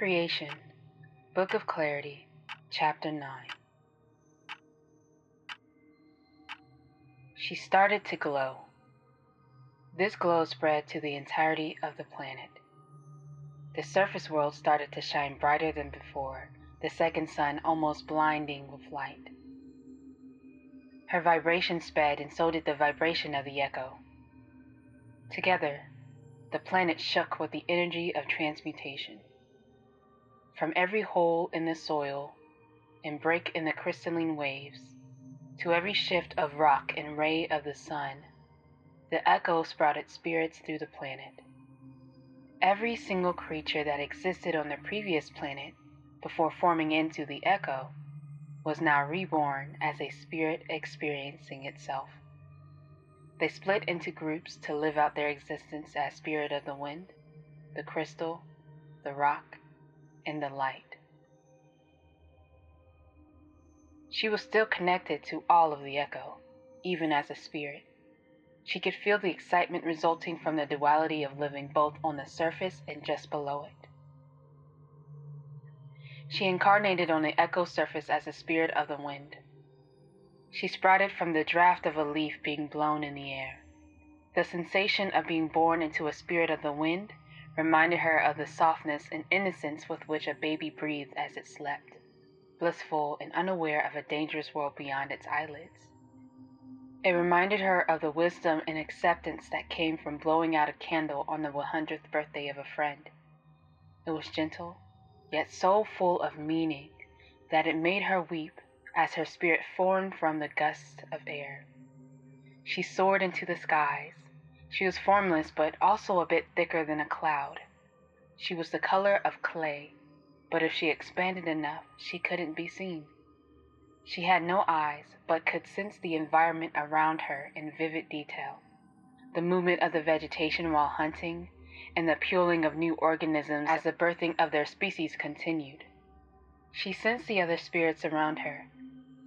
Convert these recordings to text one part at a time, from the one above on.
Creation, Book of Clarity, Chapter 9. She started to glow. This glow spread to the entirety of the planet. The surface world started to shine brighter than before, the second sun almost blinding with light. Her vibration sped, and so did the vibration of the echo. Together, the planet shook with the energy of transmutation. From every hole in the soil and break in the crystalline waves, to every shift of rock and ray of the sun, the echo sprouted spirits through the planet. Every single creature that existed on the previous planet before forming into the echo was now reborn as a spirit experiencing itself. They split into groups to live out their existence as spirit of the wind, the crystal, the rock, and the light. She was still connected to all of the echo, even as a spirit. She could feel the excitement resulting from the duality of living both on the surface and just below it. She incarnated on the echo surface as a spirit of the wind. She sprouted from the draft of a leaf being blown in the air. The sensation of being born into a spirit of the wind reminded her of the softness and innocence with which a baby breathed as it slept, blissful and unaware of a dangerous world beyond its eyelids. It reminded her of the wisdom and acceptance that came from blowing out a candle on the 100th birthday of a friend. It was gentle, yet so full of meaning that it made her weep as her spirit formed from the gusts of air. She soared into the skies. She was formless, but also a bit thicker than a cloud. She was the color of clay, but if she expanded enough, she couldn't be seen. She had no eyes, but could sense the environment around her in vivid detail the movement of the vegetation while hunting, and the puling of new organisms as the birthing of their species continued. She sensed the other spirits around her,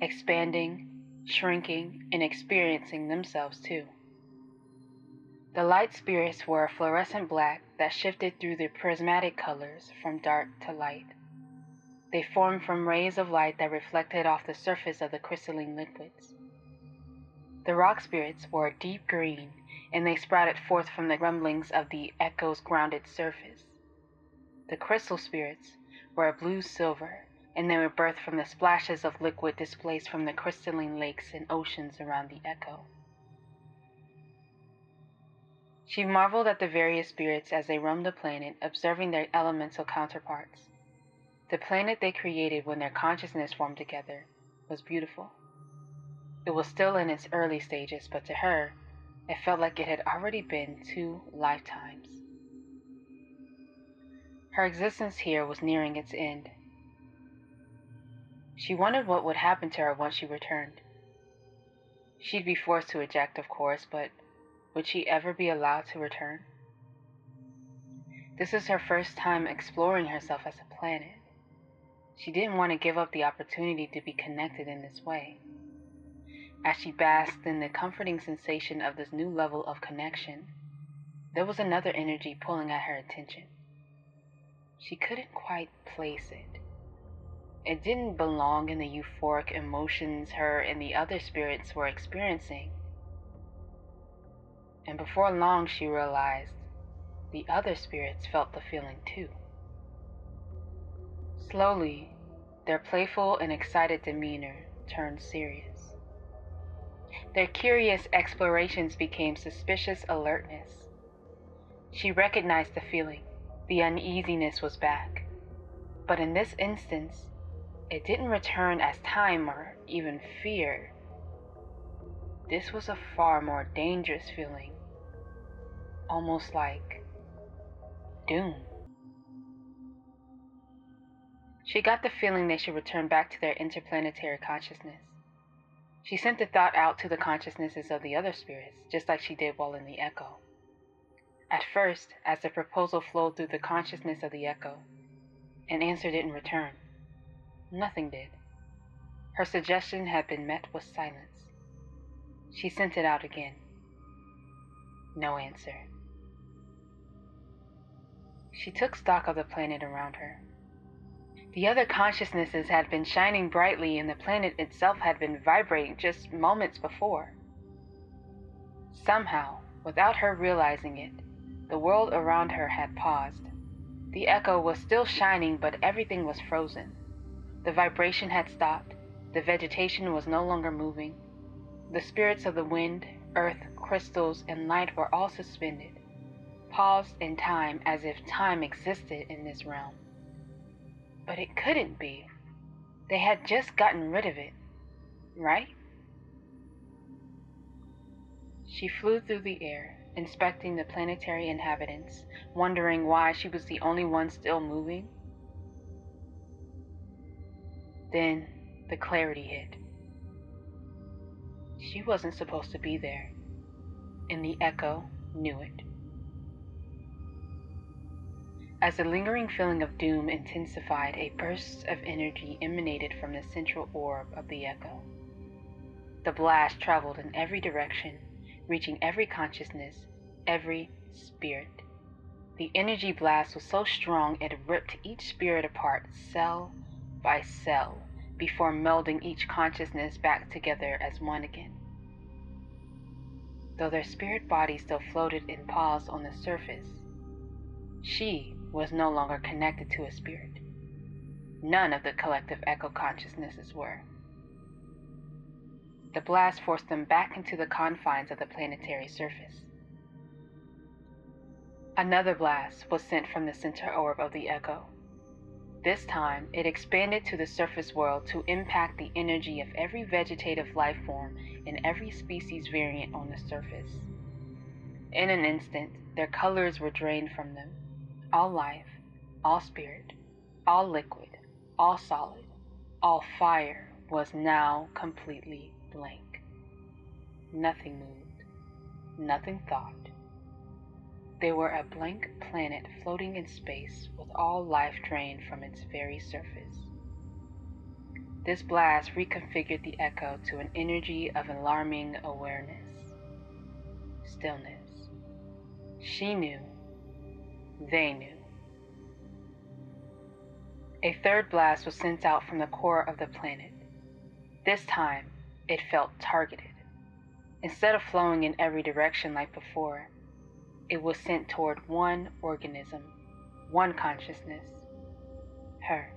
expanding, shrinking, and experiencing themselves too. The light spirits were a fluorescent black that shifted through the prismatic colors from dark to light. They formed from rays of light that reflected off the surface of the crystalline liquids. The rock spirits were a deep green, and they sprouted forth from the rumblings of the echo's grounded surface. The crystal spirits were a blue silver, and they were birthed from the splashes of liquid displaced from the crystalline lakes and oceans around the echo. She marveled at the various spirits as they roamed the planet, observing their elemental counterparts. The planet they created when their consciousness formed together was beautiful. It was still in its early stages, but to her, it felt like it had already been two lifetimes. Her existence here was nearing its end. She wondered what would happen to her once she returned. She'd be forced to eject, of course, but would she ever be allowed to return? This is her first time exploring herself as a planet. She didn't want to give up the opportunity to be connected in this way. As she basked in the comforting sensation of this new level of connection, there was another energy pulling at her attention. She couldn't quite place it. It didn't belong in the euphoric emotions her and the other spirits were experiencing. And before long, she realized the other spirits felt the feeling too. Slowly, their playful and excited demeanor turned serious. Their curious explorations became suspicious alertness. She recognized the feeling. The uneasiness was back. But in this instance, it didn't return as time or even fear. This was a far more dangerous feeling, almost like doom. She got the feeling they should return back to their interplanetary consciousness. She sent the thought out to the consciousnesses of the other spirits, just like she did while in the echo. At first, as the proposal flowed through the consciousness of the echo, an answer didn't return. Nothing did. Her suggestion had been met with silence. She sent it out again. No answer. She took stock of the planet around her. The other consciousnesses had been shining brightly, and the planet itself had been vibrating just moments before. Somehow, without her realizing it, the world around her had paused. The echo was still shining, but everything was frozen. The vibration had stopped. The vegetation was no longer moving. The spirits of the wind, earth, crystals, and light were all suspended, paused in time as if time existed in this realm. But it couldn't be. They had just gotten rid of it, right? She flew through the air, inspecting the planetary inhabitants, wondering why she was the only one still moving. Then the clarity hit. She wasn't supposed to be there, and the echo knew it. As the lingering feeling of doom intensified, a burst of energy emanated from the central orb of the echo. The blast traveled in every direction, reaching every consciousness, every spirit. The energy blast was so strong it ripped each spirit apart, cell by cell, before melding each consciousness back together as one again. Though their spirit body still floated in pause on the surface, she was no longer connected to a spirit. None of the collective echo consciousnesses were. The blast forced them back into the confines of the planetary surface. Another blast was sent from the center orb of the echo. This time, it expanded to the surface world to impact the energy of every vegetative life form and every species variant on the surface. In an instant, their colors were drained from them. All life, all spirit, all liquid, all solid, all fire was now completely blank. Nothing moved, nothing thought. They were a blank planet floating in space with all life drained from its very surface. This blast reconfigured the echo to an energy of alarming awareness. Stillness. She knew. They knew. A third blast was sent out from the core of the planet. This time, it felt targeted. Instead of flowing in every direction like before, it was sent toward one organism, one consciousness, her.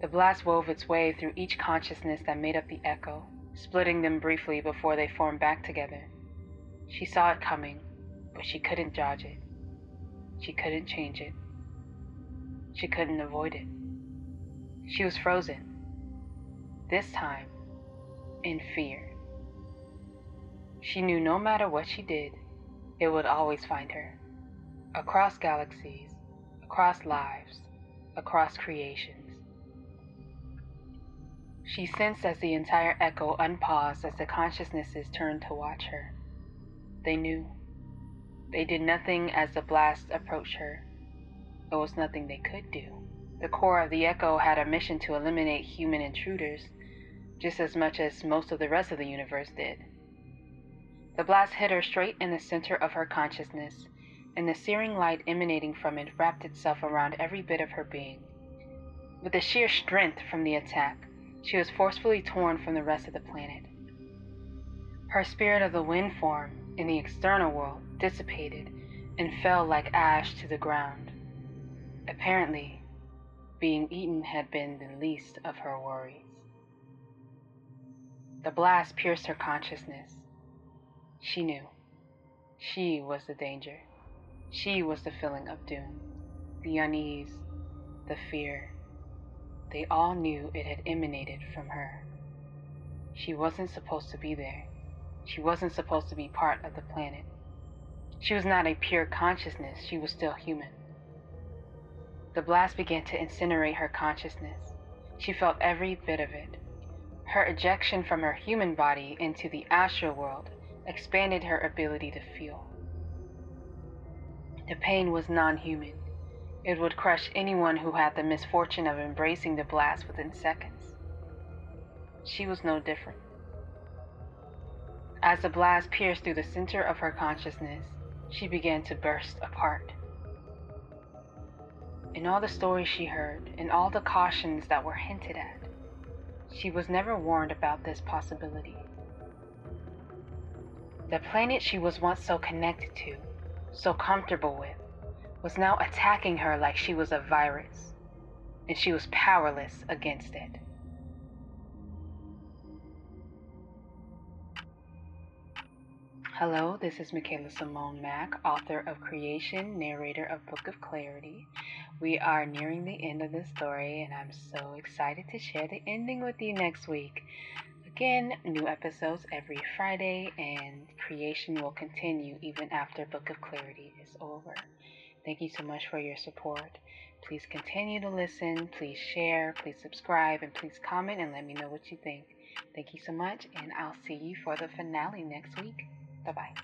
The blast wove its way through each consciousness that made up the echo, splitting them briefly before they formed back together. She saw it coming, but she couldn't dodge it. She couldn't change it. She couldn't avoid it. She was frozen. This time, in fear. She knew no matter what she did, it would always find her. Across galaxies, across lives, across creations. She sensed as the entire echo unpaused as the consciousnesses turned to watch her. They knew. They did nothing as the blast approached her. There was nothing they could do. The core of the echo had a mission to eliminate human intruders, just as much as most of the rest of the universe did. The blast hit her straight in the center of her consciousness, and the searing light emanating from it wrapped itself around every bit of her being. With the sheer strength from the attack, she was forcefully torn from the rest of the planet. Her spirit of the wind form in the external world dissipated and fell like ash to the ground. Apparently, being eaten had been the least of her worries. The blast pierced her consciousness, she knew. She was the danger. She was the feeling of doom, the unease, the fear. They all knew it had emanated from her. She wasn't supposed to be there. She wasn't supposed to be part of the planet. She was not a pure consciousness, she was still human. The blast began to incinerate her consciousness. She felt every bit of it. Her ejection from her human body into the astral world expanded her ability to feel. The pain was non human. It would crush anyone who had the misfortune of embracing the blast within seconds. She was no different. As the blast pierced through the center of her consciousness, she began to burst apart. In all the stories she heard, in all the cautions that were hinted at, she was never warned about this possibility. The planet she was once so connected to, so comfortable with, was now attacking her like she was a virus, and she was powerless against it. Hello, this is Michaela Simone Mack, author of Creation, narrator of Book of Clarity. We are nearing the end of this story, and I'm so excited to share the ending with you next week. Again, new episodes every Friday, and creation will continue even after Book of Clarity is over. Thank you so much for your support. Please continue to listen, please share, please subscribe, and please comment and let me know what you think. Thank you so much, and I'll see you for the finale next week. 拜拜。